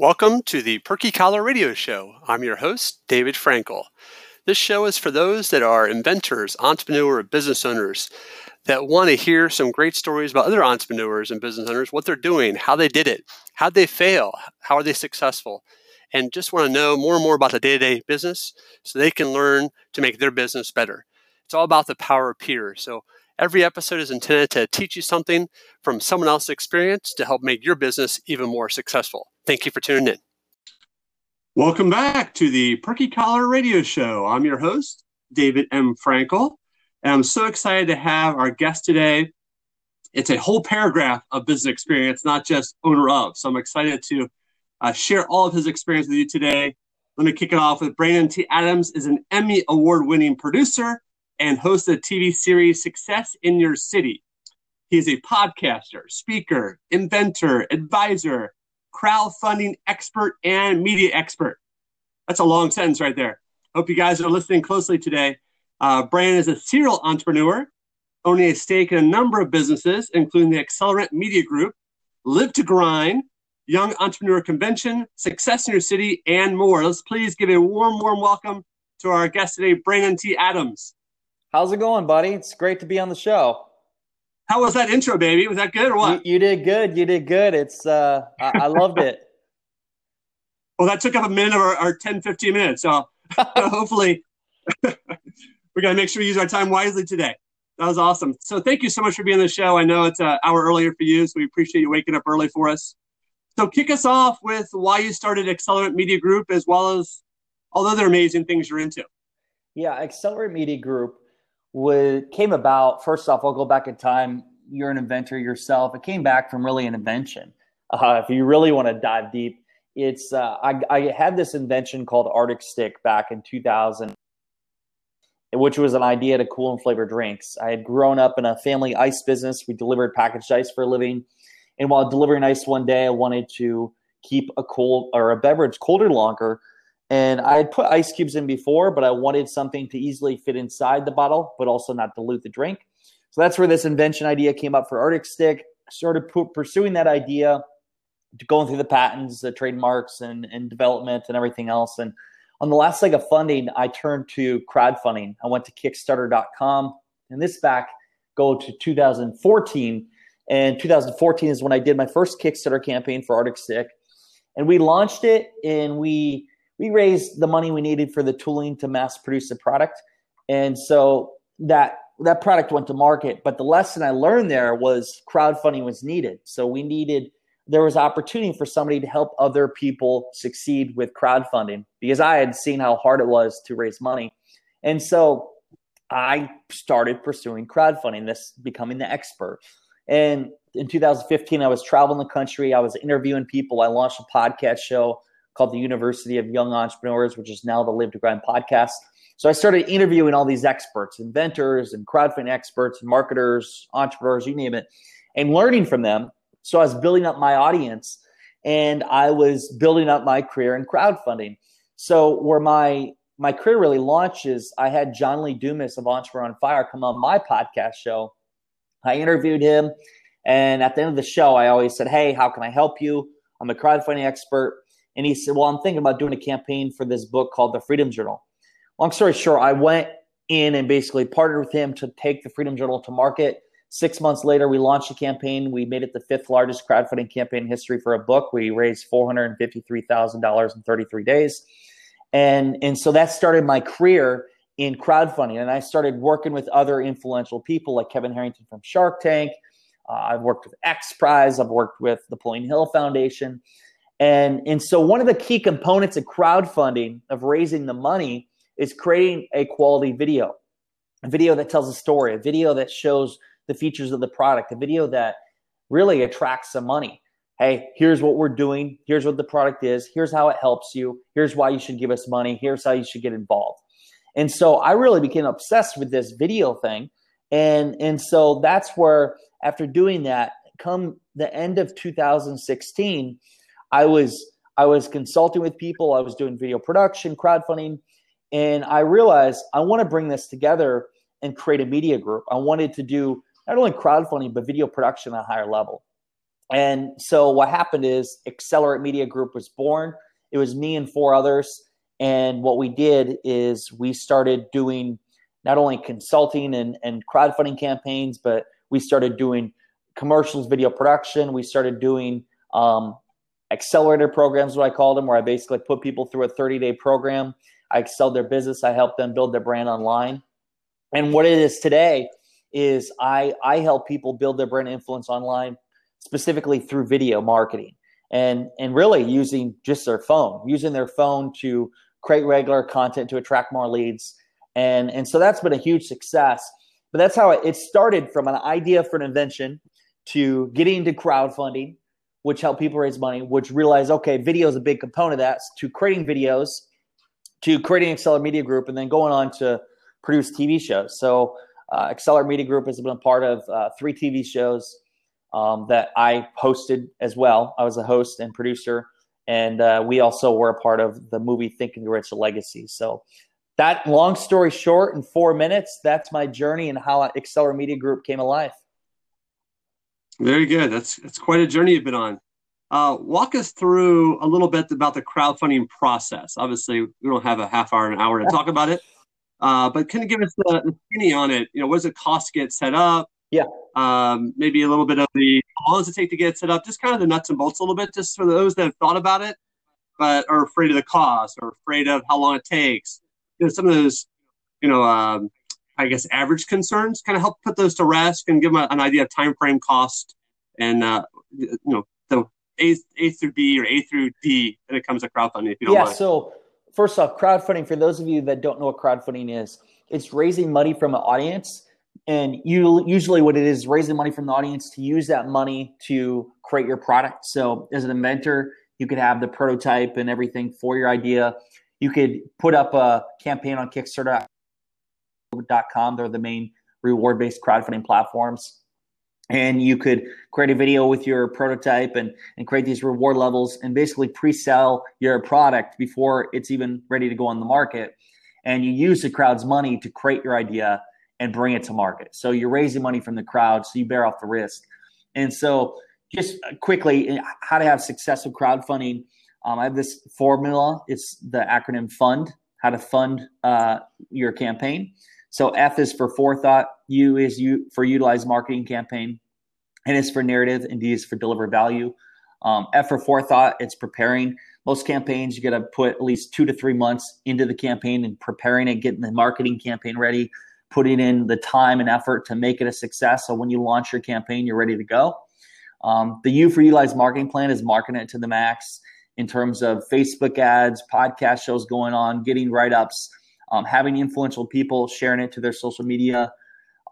Welcome to the Perky Collar Radio Show. I'm your host, David Frankel. This show is for those that are inventors, entrepreneurs, business owners that want to hear some great stories about other entrepreneurs and business owners, what they're doing, how they did it, how they fail, how are they successful, and just want to know more and more about the day to day business so they can learn to make their business better. It's all about the power of peers. So every episode is intended to teach you something from someone else's experience to help make your business even more successful. Thank you for tuning in. Welcome back to the Perky Collar Radio Show. I'm your host, David M. Frankel, and I'm so excited to have our guest today. It's a whole paragraph of business experience, not just owner of. So I'm excited to uh, share all of his experience with you today. Let me kick it off with Brandon T. Adams is an Emmy award-winning producer and host of the TV series Success in Your City. He is a podcaster, speaker, inventor, advisor, crowdfunding expert, and media expert. That's a long sentence right there. Hope you guys are listening closely today. Uh, Brandon is a serial entrepreneur, owning a stake in a number of businesses, including the Accelerant Media Group, Live to Grind, Young Entrepreneur Convention, Success in Your City, and more. Let's please give a warm, warm welcome to our guest today, Brandon T. Adams. How's it going, buddy? It's great to be on the show. How was that intro, baby? Was that good or what? You, you did good. You did good. It's uh, I, I loved it. well, that took up a minute of our, our 10, 15 minutes. So hopefully we got to make sure we use our time wisely today. That was awesome. So thank you so much for being on the show. I know it's an hour earlier for you, so we appreciate you waking up early for us. So kick us off with why you started Accelerant Media Group, as well as all the other amazing things you're into. Yeah, Accelerant Media Group would came about first off i'll go back in time. You're an inventor yourself. It came back from really an invention. Uh, if you really want to dive deep it's uh, I, I had this invention called arctic stick back in 2000 which was an idea to cool and flavor drinks. I had grown up in a family ice business. We delivered packaged ice for a living. And while delivering ice one day i wanted to keep a cold or a beverage colder longer and I had put ice cubes in before, but I wanted something to easily fit inside the bottle, but also not dilute the drink. So that's where this invention idea came up for Arctic Stick. Started pursuing that idea, going through the patents, the trademarks, and, and development, and everything else. And on the last leg of funding, I turned to crowdfunding. I went to Kickstarter.com, and this back go to 2014. And 2014 is when I did my first Kickstarter campaign for Arctic Stick, and we launched it, and we we raised the money we needed for the tooling to mass produce the product. And so that that product went to market. But the lesson I learned there was crowdfunding was needed. So we needed there was opportunity for somebody to help other people succeed with crowdfunding because I had seen how hard it was to raise money. And so I started pursuing crowdfunding, this becoming the expert. And in 2015, I was traveling the country. I was interviewing people. I launched a podcast show called the University of Young Entrepreneurs, which is now the Live to Grind podcast. So I started interviewing all these experts, inventors and crowdfunding experts and marketers, entrepreneurs, you name it, and learning from them. So I was building up my audience and I was building up my career in crowdfunding. So where my my career really launches, I had John Lee Dumas of Entrepreneur on Fire come on my podcast show. I interviewed him, and at the end of the show, I always said, "Hey, how can I help you? I'm a crowdfunding expert." And he said, Well, I'm thinking about doing a campaign for this book called The Freedom Journal. Long story short, I went in and basically partnered with him to take the Freedom Journal to market. Six months later, we launched a campaign. We made it the fifth largest crowdfunding campaign in history for a book. We raised $453,000 in 33 days. And, and so that started my career in crowdfunding. And I started working with other influential people like Kevin Harrington from Shark Tank. Uh, I've worked with X Prize. I've worked with the Napoleon Hill Foundation. And, and so one of the key components of crowdfunding, of raising the money, is creating a quality video, a video that tells a story, a video that shows the features of the product, a video that really attracts some money. Hey, here's what we're doing. Here's what the product is. Here's how it helps you. Here's why you should give us money. Here's how you should get involved. And so I really became obsessed with this video thing. And, and so that's where, after doing that, come the end of 2016, I was I was consulting with people. I was doing video production, crowdfunding, and I realized I want to bring this together and create a media group. I wanted to do not only crowdfunding but video production at a higher level. And so what happened is Accelerant Media Group was born. It was me and four others. And what we did is we started doing not only consulting and, and crowdfunding campaigns, but we started doing commercials, video production. We started doing um, accelerator programs, what I called them, where I basically put people through a 30 day program. I excelled their business. I helped them build their brand online. And what it is today is I, I help people build their brand influence online specifically through video marketing and and really using just their phone using their phone to create regular content to attract more leads and and so that's been a huge success but that's how it, it started from an idea for an invention to getting into crowdfunding which help people raise money which realized okay video is a big component of that to creating videos to creating accelerant media group and then going on to produce tv shows so uh, media group has been a part of uh, three tv shows um, that I hosted as well. I was a host and producer, and uh, we also were a part of the movie Think and Rich Legacy. So, that long story short, in four minutes, that's my journey and how Accelerant Media Group came alive. Very good. That's that's quite a journey you've been on. Uh, walk us through a little bit about the crowdfunding process. Obviously, we don't have a half hour, an hour to talk about it, uh, but can you give us the, the skinny on it? You know, what does it cost to get set up? Yeah. Um, maybe a little bit of the how long does it take to get set up, just kind of the nuts and bolts a little bit, just for those that have thought about it, but are afraid of the cost or afraid of how long it takes. You know, some of those, you know, um, I guess average concerns, kind of help put those to rest and give them a, an idea of time frame, cost, and uh, you know the A, A through B or A through D when it comes to crowdfunding. If you don't yeah. Mind. So first off, crowdfunding for those of you that don't know what crowdfunding is, it's raising money from an audience and you usually what it is raising money from the audience to use that money to create your product so as an inventor you could have the prototype and everything for your idea you could put up a campaign on kickstarter.com they're the main reward based crowdfunding platforms and you could create a video with your prototype and, and create these reward levels and basically pre-sell your product before it's even ready to go on the market and you use the crowd's money to create your idea and bring it to market. So you're raising money from the crowd, so you bear off the risk. And so, just quickly, how to have success with crowdfunding. Um, I have this formula. It's the acronym FUND. How to fund uh, your campaign. So F is for forethought. U is you for utilize marketing campaign. N is for narrative, and D is for deliver value. Um, F for forethought. It's preparing. Most campaigns, you got to put at least two to three months into the campaign and preparing it, getting the marketing campaign ready putting in the time and effort to make it a success. So when you launch your campaign, you're ready to go. Um, the U for Utilize marketing plan is marketing it to the max in terms of Facebook ads, podcast shows going on, getting write ups, um, having influential people sharing it to their social media,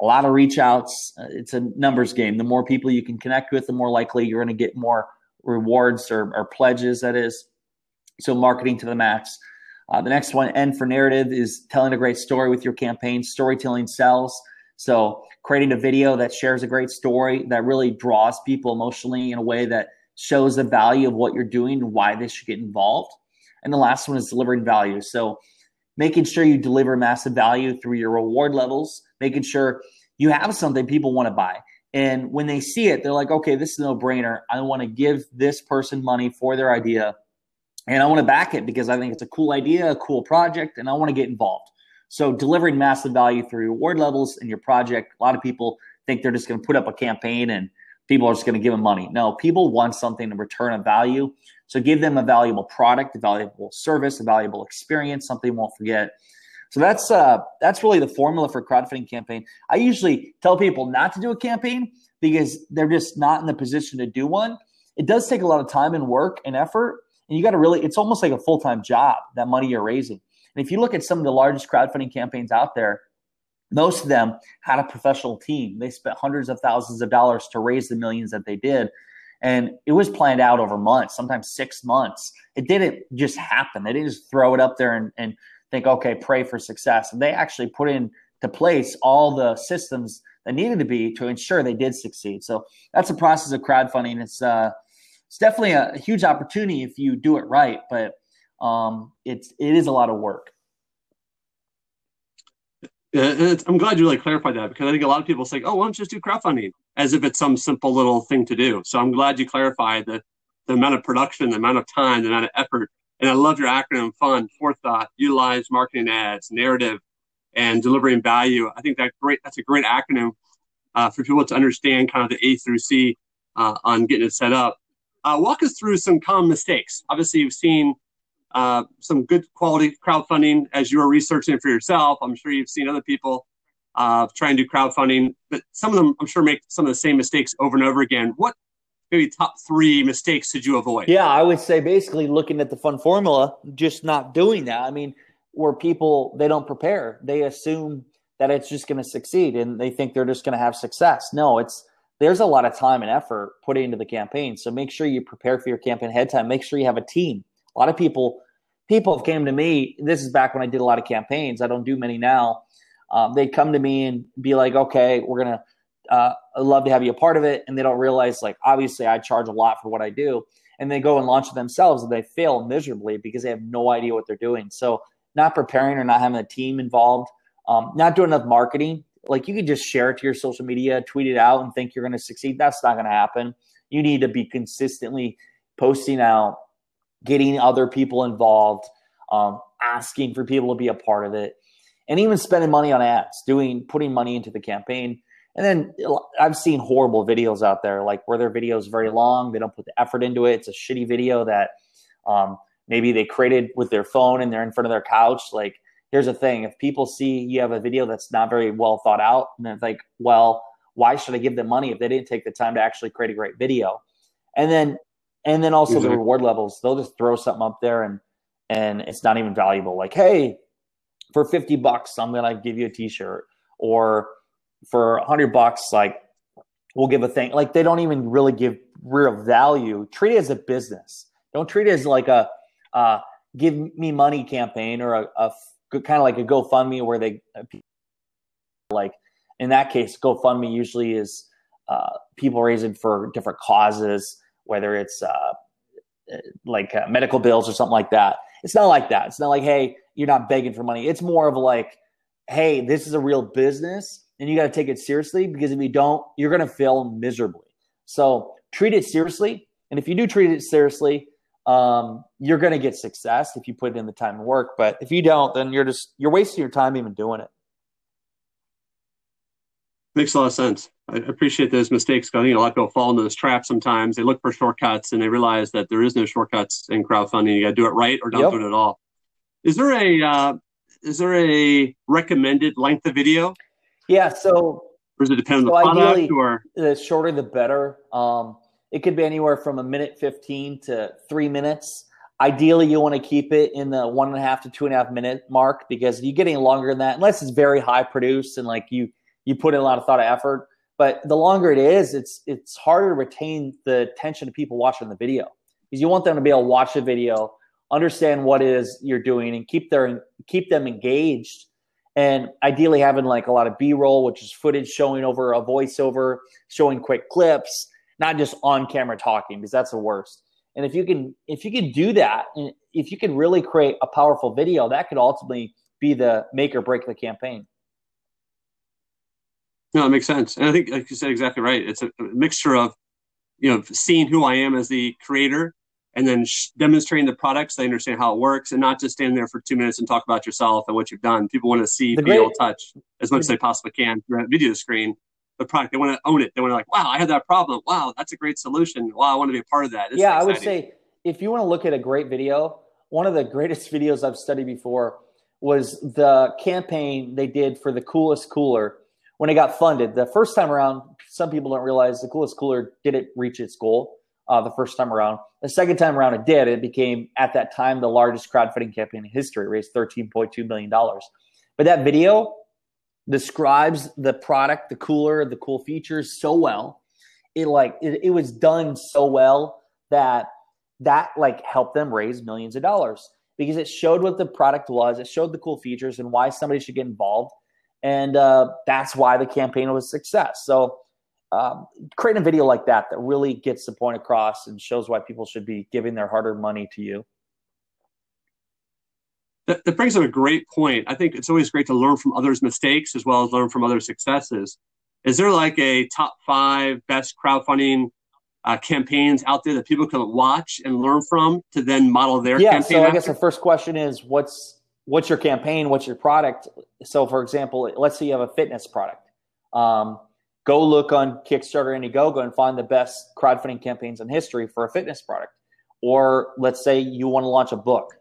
a lot of reach outs. Uh, it's a numbers game. The more people you can connect with, the more likely you're going to get more rewards or, or pledges, that is. So, marketing to the max. Uh, the next one, N for narrative, is telling a great story with your campaign. Storytelling sells. So creating a video that shares a great story that really draws people emotionally in a way that shows the value of what you're doing and why they should get involved. And the last one is delivering value. So making sure you deliver massive value through your reward levels, making sure you have something people want to buy. And when they see it, they're like, okay, this is no brainer. I want to give this person money for their idea and I want to back it because I think it's a cool idea, a cool project, and I want to get involved. So delivering massive value through reward levels in your project. A lot of people think they're just going to put up a campaign and people are just going to give them money. No, people want something in return of value. So give them a valuable product, a valuable service, a valuable experience, something they won't forget. So that's uh, that's really the formula for crowdfunding campaign. I usually tell people not to do a campaign because they're just not in the position to do one. It does take a lot of time and work and effort, and you got to really, it's almost like a full time job, that money you're raising. And if you look at some of the largest crowdfunding campaigns out there, most of them had a professional team. They spent hundreds of thousands of dollars to raise the millions that they did. And it was planned out over months, sometimes six months. It didn't just happen. They didn't just throw it up there and, and think, okay, pray for success. And they actually put into place all the systems that needed to be to ensure they did succeed. So that's a process of crowdfunding. It's uh, it's definitely a huge opportunity if you do it right, but um, it's it is a lot of work. I'm glad you like clarified that because I think a lot of people say, "Oh, why don't you just do crowdfunding?" as if it's some simple little thing to do. So I'm glad you clarified the, the amount of production, the amount of time, the amount of effort. And I love your acronym FUN, forethought, utilize marketing ads, narrative, and delivering value. I think that great that's a great acronym uh, for people to understand kind of the A through C uh, on getting it set up. Uh, walk us through some common mistakes. Obviously, you've seen uh, some good quality crowdfunding as you were researching for yourself. I'm sure you've seen other people uh, try and do crowdfunding, but some of them, I'm sure, make some of the same mistakes over and over again. What maybe top three mistakes did you avoid? Yeah, I would say basically looking at the fun formula, just not doing that. I mean, where people they don't prepare, they assume that it's just going to succeed and they think they're just going to have success. No, it's there's a lot of time and effort put into the campaign. So make sure you prepare for your campaign ahead time. Make sure you have a team. A lot of people people have came to me. This is back when I did a lot of campaigns. I don't do many now. Um, they'd come to me and be like, "Okay, we're gonna. Uh, love to have you a part of it," and they don't realize like obviously I charge a lot for what I do, and they go and launch it themselves and they fail miserably because they have no idea what they're doing. So not preparing or not having a team involved, um, not doing enough marketing. Like you could just share it to your social media, tweet it out, and think you're going to succeed. That's not going to happen. You need to be consistently posting out, getting other people involved, um, asking for people to be a part of it, and even spending money on ads, doing putting money into the campaign. And then I've seen horrible videos out there, like where their video is very long, they don't put the effort into it. It's a shitty video that um, maybe they created with their phone and they're in front of their couch. Like, here's the thing: if people see you have a video that's not very well thought out, and it's like, well, why should I give them money if they didn't take the time to actually create a great video? And then, and then also the reward levels. They'll just throw something up there and and it's not even valuable. Like, hey, for 50 bucks, I'm to give you a t-shirt or for 100 bucks, like we'll give a thing. Like they don't even really give real value. Treat it as a business. Don't treat it as like a, uh, give me money campaign or a, a kind of like a GoFundMe where they like in that case, GoFundMe usually is uh, people raising for different causes, whether it's uh, like uh, medical bills or something like that. It's not like that. It's not like, hey, you're not begging for money. It's more of like, hey, this is a real business and you got to take it seriously because if you don't, you're going to fail miserably. So treat it seriously. And if you do treat it seriously, um, you're going to get success if you put in the time and work. But if you don't, then you're just, you're wasting your time even doing it. Makes a lot of sense. I appreciate those mistakes you know a lot of people fall into this trap sometimes. They look for shortcuts and they realize that there is no shortcuts in crowdfunding. You got to do it right or don't yep. do it at all. Is there a uh, is there a recommended length of video? Yeah. So. Or does it depend so on the product? Ideally, or the shorter the better. Um, it could be anywhere from a minute fifteen to three minutes. Ideally, you want to keep it in the one and a half to two and a half minute mark because you getting longer than that, unless it's very high produced and like you you put in a lot of thought and effort. But the longer it is, it's it's harder to retain the attention of people watching the video because you want them to be able to watch the video, understand what it is you're doing, and keep their keep them engaged. And ideally, having like a lot of B roll, which is footage showing over a voiceover, showing quick clips, not just on camera talking, because that's the worst. And if you can if you can do that, if you can really create a powerful video, that could ultimately be the make or break the campaign. No, it makes sense, and I think, like you said, exactly right. It's a, mixture of, you know, seeing who I am as the creator, and then sh- demonstrating the products. So they understand how it works, and not just stand there for two minutes and talk about yourself and what you've done. People want to see, the feel, great, touch as much as they possibly can through a video screen. The product, they want to own it. They want to like, wow, I had that problem. Wow, that's a great solution. Wow, I want to be a part of that. Yeah. I would say if you want to look at a great video, one of the greatest videos I've studied before was the campaign they did for the coolest cooler when it got funded. The first time around, some people don't realize the coolest cooler didn't reach its goal uh, the first time around. The second time around, it did. It became at that time the largest crowdfunding campaign in history, it raised $13.2 million. But that video describes the product, the cooler, the cool features so well. It like it, it was done so well that that like helped them raise millions of dollars because it showed what the product was, it showed the cool features and why somebody should get involved and uh, that's why the campaign was a success. So, um, creating a video like that that really gets the point across and shows why people should be giving their hard-earned money to you. That, that brings up a great point. I think it's always great to learn from others' mistakes as well as learn from other successes. Is there like a top five best crowdfunding uh, campaigns out there that people can watch and learn from to then model their yeah, campaign? so I after? guess the first question is what's what's your campaign? What's your product? So, for example, let's say you have a fitness product. Um, go look on Kickstarter, Indiegogo, and find the best crowdfunding campaigns in history for a fitness product. Or let's say you want to launch a book.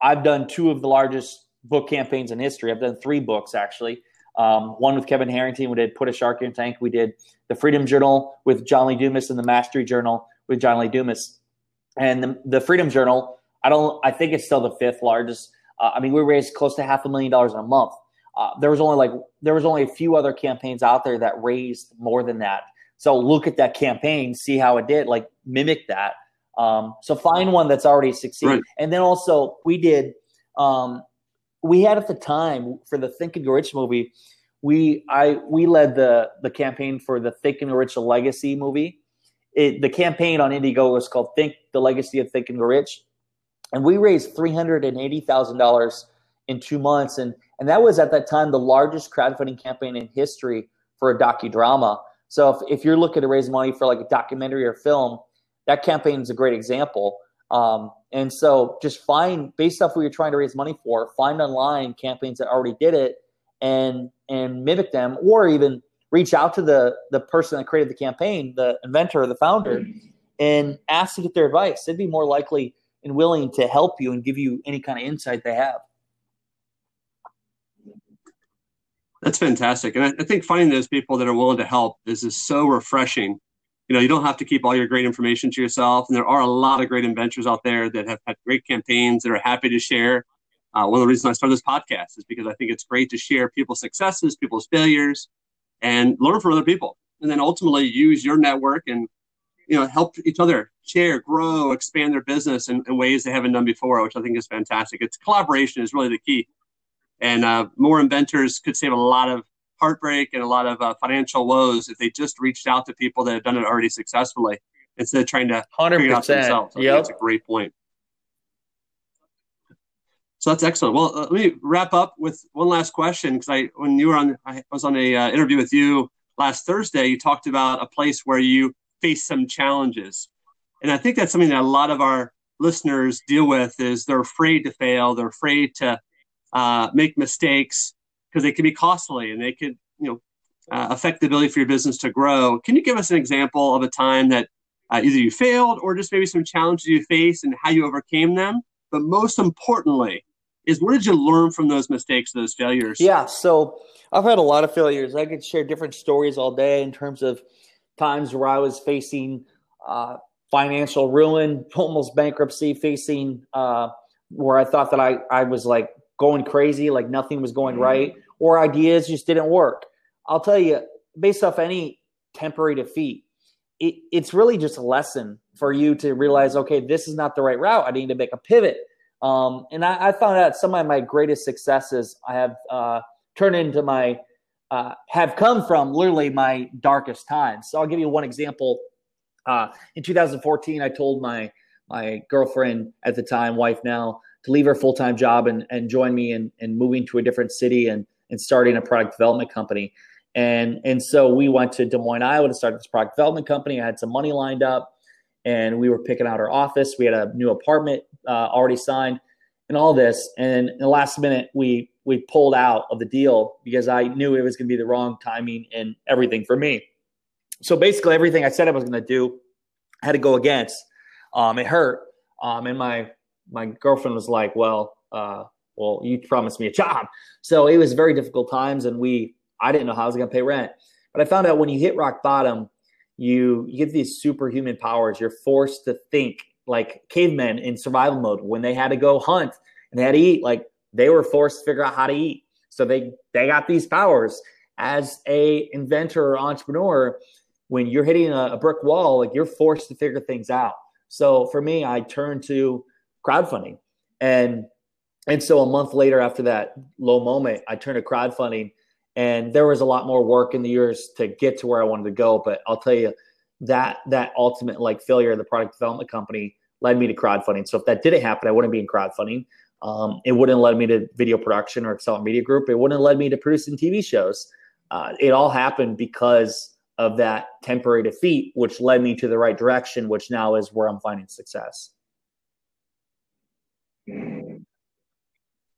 I've done two of the largest book campaigns in history. I've done three books actually. Um, one with Kevin Harrington, we did Put a Shark in Your Tank. We did the Freedom Journal with John Lee Dumas and the Mastery Journal with John Lee Dumas. And the, the Freedom Journal, I don't, I think it's still the fifth largest. Uh, I mean, we raised close to half a million dollars in a month. Uh, there was only like there was only a few other campaigns out there that raised more than that. So look at that campaign, see how it did, like mimic that. Um, so find one that's already succeeded. Right. And then also we did um, we had at the time for the Think and Grow Rich movie, we I we led the the campaign for the Think and Grow Rich Legacy movie. It, the campaign on Indiegogo was called Think the Legacy of Think and Grow Rich, and we raised three hundred and eighty thousand dollars in two months, and and that was at that time the largest crowdfunding campaign in history for a docudrama. So if, if you're looking to raise money for like a documentary or film, that campaign is a great example. Um, and so just find based off what you're trying to raise money for, find online campaigns that already did it and and mimic them or even reach out to the the person that created the campaign, the inventor or the founder, and ask to get their advice. They'd be more likely and willing to help you and give you any kind of insight they have. That's fantastic. And I, think finding those people that are willing to help is just so refreshing you know, you don't have to keep all your great information to yourself. And there are a lot of great inventors out there that have had great campaigns that are happy to share. Uh, one of the reasons I started this podcast is because I think it's great to share people's successes, people's failures, and learn from other people. And then ultimately use your network and, you know, help each other share, grow, expand their business in, in ways they haven't done before, which I think is fantastic. It's collaboration is really the key. And uh, more inventors could save a lot of heartbreak and a lot of uh, financial woes if they just reached out to people that have done it already successfully instead of trying to 100%. figure it out themselves. Yep. that's a great point. So that's excellent. Well, uh, let me wrap up with one last question because I, when you were on, I was on a uh, interview with you last Thursday. You talked about a place where you face some challenges, and I think that's something that a lot of our listeners deal with. Is they're afraid to fail, they're afraid to uh, make mistakes, because they can be costly and they could, you know, uh, affect the ability for your business to grow. Can you give us an example of a time that uh, either you failed or just maybe some challenges you faced and how you overcame them? But most importantly, is what did you learn from those mistakes, those failures? Yeah, so I've had a lot of failures. I could share different stories all day in terms of times where I was facing uh, financial ruin, almost bankruptcy, facing uh, where I thought that I, I was like going crazy, like nothing was going mm-hmm. right, or ideas just didn't work. I'll tell you, based off any temporary defeat, it, it's really just a lesson for you to realize, okay, this is not the right route. I need to make a pivot. Um, and I, I, found out some of my greatest successes I have uh, turned into my uh, have come from literally my darkest times. So I'll give you one example. Uh, in 2014, I told my my girlfriend at the time, wife now, to leave her full time job and, and join me in, in moving to a different city and, and starting a product development company. And, and so we went to Des Moines, Iowa to start this product development company. I had some money lined up and we were picking out our office. We had a new apartment uh, already signed and all this. And in the last minute, we, we pulled out of the deal because I knew it was going to be the wrong timing and everything for me. So basically, everything I said I was going to do I had to go against. Um, it hurt. Um, and my my girlfriend was like, well, uh, well, you promised me a job. So it was very difficult times, and we, I didn't know how I was going to pay rent. But I found out when you hit rock bottom, you, you get these superhuman powers. You're forced to think like cavemen in survival mode. When they had to go hunt and they had to eat, like they were forced to figure out how to eat. So they they got these powers. As a inventor or entrepreneur, when you're hitting a, a brick wall, like you're forced to figure things out. So for me, I turned to crowdfunding. And and so a month later after that low moment, I turned to crowdfunding and there was a lot more work in the years to get to where I wanted to go. But I'll tell you that that ultimate like failure of the product development company led me to crowdfunding. So if that didn't happen, I wouldn't be in crowdfunding. Um, it wouldn't led me to video production or Excel Media Group. It wouldn't led me to producing TV shows. uh, it all happened because of that temporary defeat, which led me to the right direction, which now is where I'm finding success.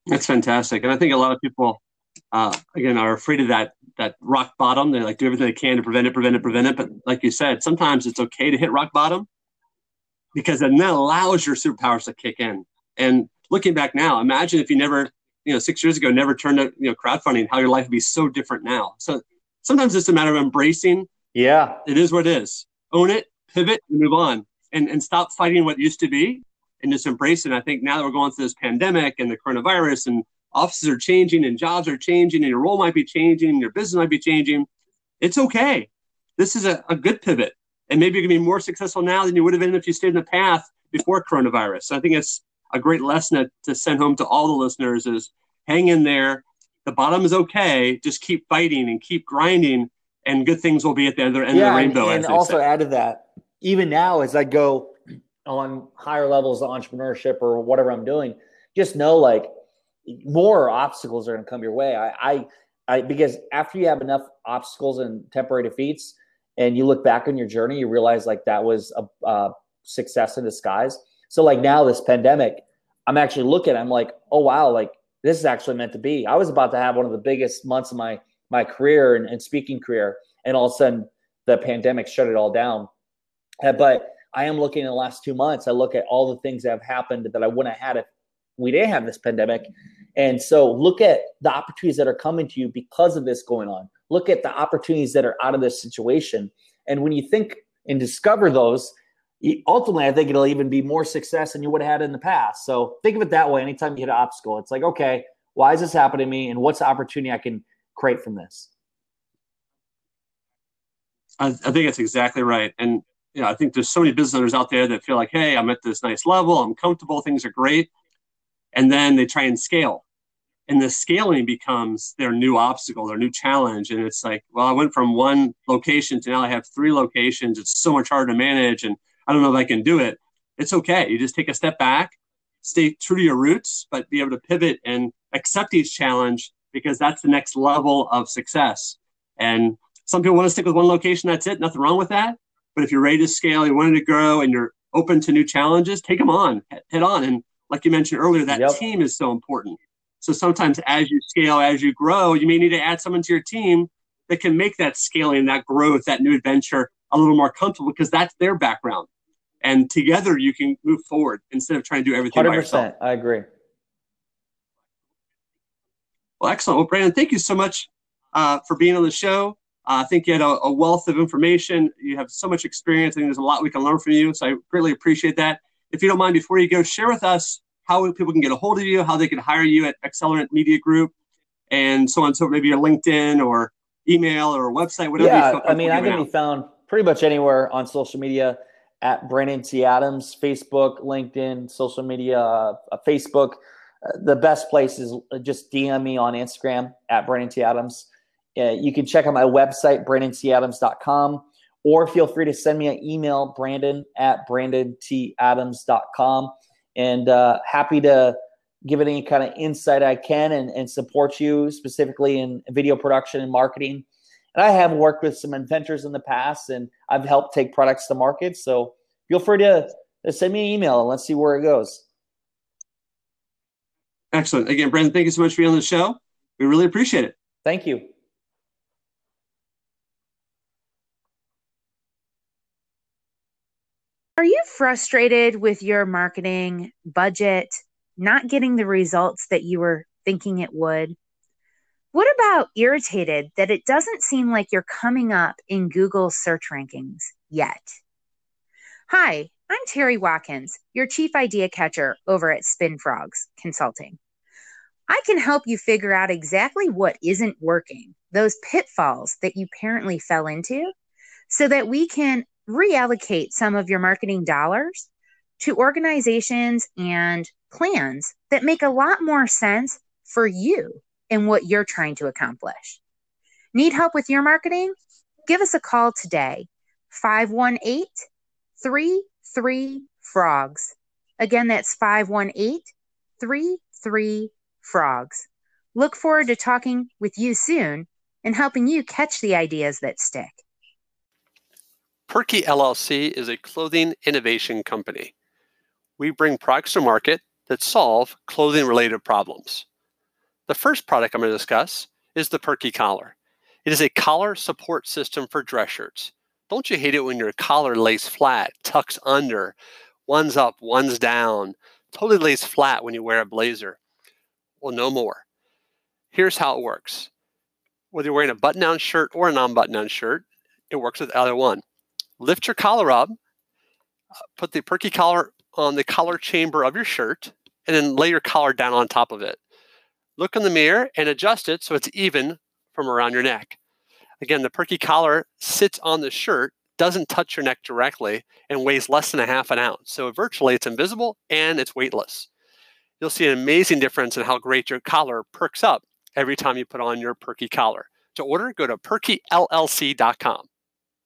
That's fantastic, and I think a lot of people, uh, again, are afraid of that that rock bottom. They like do everything they can to prevent it, prevent it, prevent it. But like you said, sometimes it's okay to hit rock bottom because then that allows your superpowers to kick in. And looking back now, imagine if you never, you know, six years ago, never turned to you know crowdfunding, how your life would be so different now. So sometimes it's a matter of embracing. Yeah, it is what it is. Own it, pivot, and move on, and and stop fighting what used to be, and just embrace it. And I think now that we're going through this pandemic and the coronavirus, and offices are changing, and jobs are changing, and your role might be changing, and your business might be changing. It's okay. This is a, a good pivot, and maybe you're gonna be more successful now than you would have been if you stayed in the path before coronavirus. So I think it's a great lesson to send home to all the listeners: is hang in there the bottom is okay. Just keep fighting and keep grinding, and good things will be at the other end yeah, of the rainbow. And, and also say. add to that, even now as I go on higher levels of entrepreneurship or whatever I'm doing, just know like more obstacles are going to come your way. I, I, I, because after you have enough obstacles and temporary defeats, and you look back on your journey, you realize like that was a, a success in disguise. So like now this pandemic, I'm actually looking, I'm like, oh wow, like this is actually meant to be. I was about to have one of the biggest months of my my career and, and speaking career, and all of a sudden the pandemic shut it all down. Uh, but I am looking in the last two months. I look at all the things that have happened that I wouldn't have had if we didn't have this pandemic. And so look at the opportunities that are coming to you because of this going on. Look at the opportunities that are out of this situation. And when you think and discover those, ultimately, I think it'll even be more success than you would have had in the past. So think of it that way. Anytime you hit an obstacle, it's like, okay, why is this happening to me? And what's the opportunity I can create from this? I, I think that's exactly right. And, you know, I think there's so many business owners out there that feel like, hey, I'm at this nice level, I'm comfortable, things are great. And then they try and scale. And the scaling becomes their new obstacle, their new challenge. And it's like, well, I went from one location to now I have three locations. It's so much harder to manage. And I don't know if I can do it. It's okay. You just take a step back, stay true to your roots, but be able to pivot and accept each challenge because that's the next level of success. And some people want to stick with one location. That's it. Nothing wrong with that. But if you're ready to scale, you wanted to grow, and you're open to new challenges, take them on, head on. And like you mentioned earlier, that yep. team is so important. So sometimes as you scale, as you grow, you may need to add someone to your team that can make that scaling, that growth, that new adventure a little more comfortable because that's their background and together you can move forward instead of trying to do everything 100%, by yourself. I agree. Well, excellent. Well, Brandon, thank you so much uh, for being on the show. Uh, I think you had a, a, wealth of information. You have so much experience. I think there's a lot we can learn from you. So I greatly appreciate that. If you don't mind, before you go, share with us how people can get a hold of you, how they can hire you at Accelerant Media Group, and so on. So maybe your LinkedIn or email or website, whatever. Yeah, I mean, I can out. be found pretty much anywhere on social media at Brandon T. Adams, Facebook, LinkedIn, social media, uh, Facebook. Uh, the best place is uh, just DM me on Instagram at Brandon T. Adams. Uh, you can check out my website, brandonTadams.com, or feel free to send me an email, brandon at brandontadams.com. And uh, happy to give it any kind of insight I can and, and support you specifically in video production and marketing and I have worked with some inventors in the past and I've helped take products to market. So feel free to, send me an email and let's see where it goes. Excellent. Again, Brandon, thank you so much for being on the show. We really appreciate it. Thank you. Are you frustrated with your marketing budget not getting the results that you were thinking it would? What about irritated that it doesn't seem like you're coming up in Google search rankings yet? Hi, I'm Terry Watkins, your chief idea catcher over at Spin Frogs Consulting. I can help you figure out exactly what isn't working, those pitfalls that you apparently fell into, so that we can reallocate some of your marketing dollars to organizations and plans that make a lot more sense for you and what you're trying to accomplish. Need help with your marketing? Give us a call today 518 33 Frogs. Again, that's 518 33 Frogs. Look forward to talking with you soon and helping you catch the ideas that stick. Perky LLC is a clothing innovation company. We bring products to market that solve clothing related problems. The first product I'm going to discuss is the Perky Collar. It is a collar support system for dress shirts. Don't you hate it when your collar lays flat, tucks under, one's up, one's down, totally lays flat when you wear a blazer? Well, no more. Here's how it works. Whether you're wearing a button down shirt or a non button down shirt, it works with either one. Lift your collar up, put the perky collar on the collar chamber of your shirt, and then lay your collar down on top of it. Look in the mirror and adjust it so it's even from around your neck. Again, the perky collar sits on the shirt, doesn't touch your neck directly, and weighs less than a half an ounce. So virtually it's invisible and it's weightless. You'll see an amazing difference in how great your collar perks up every time you put on your perky collar. To order, go to perkyllc.com.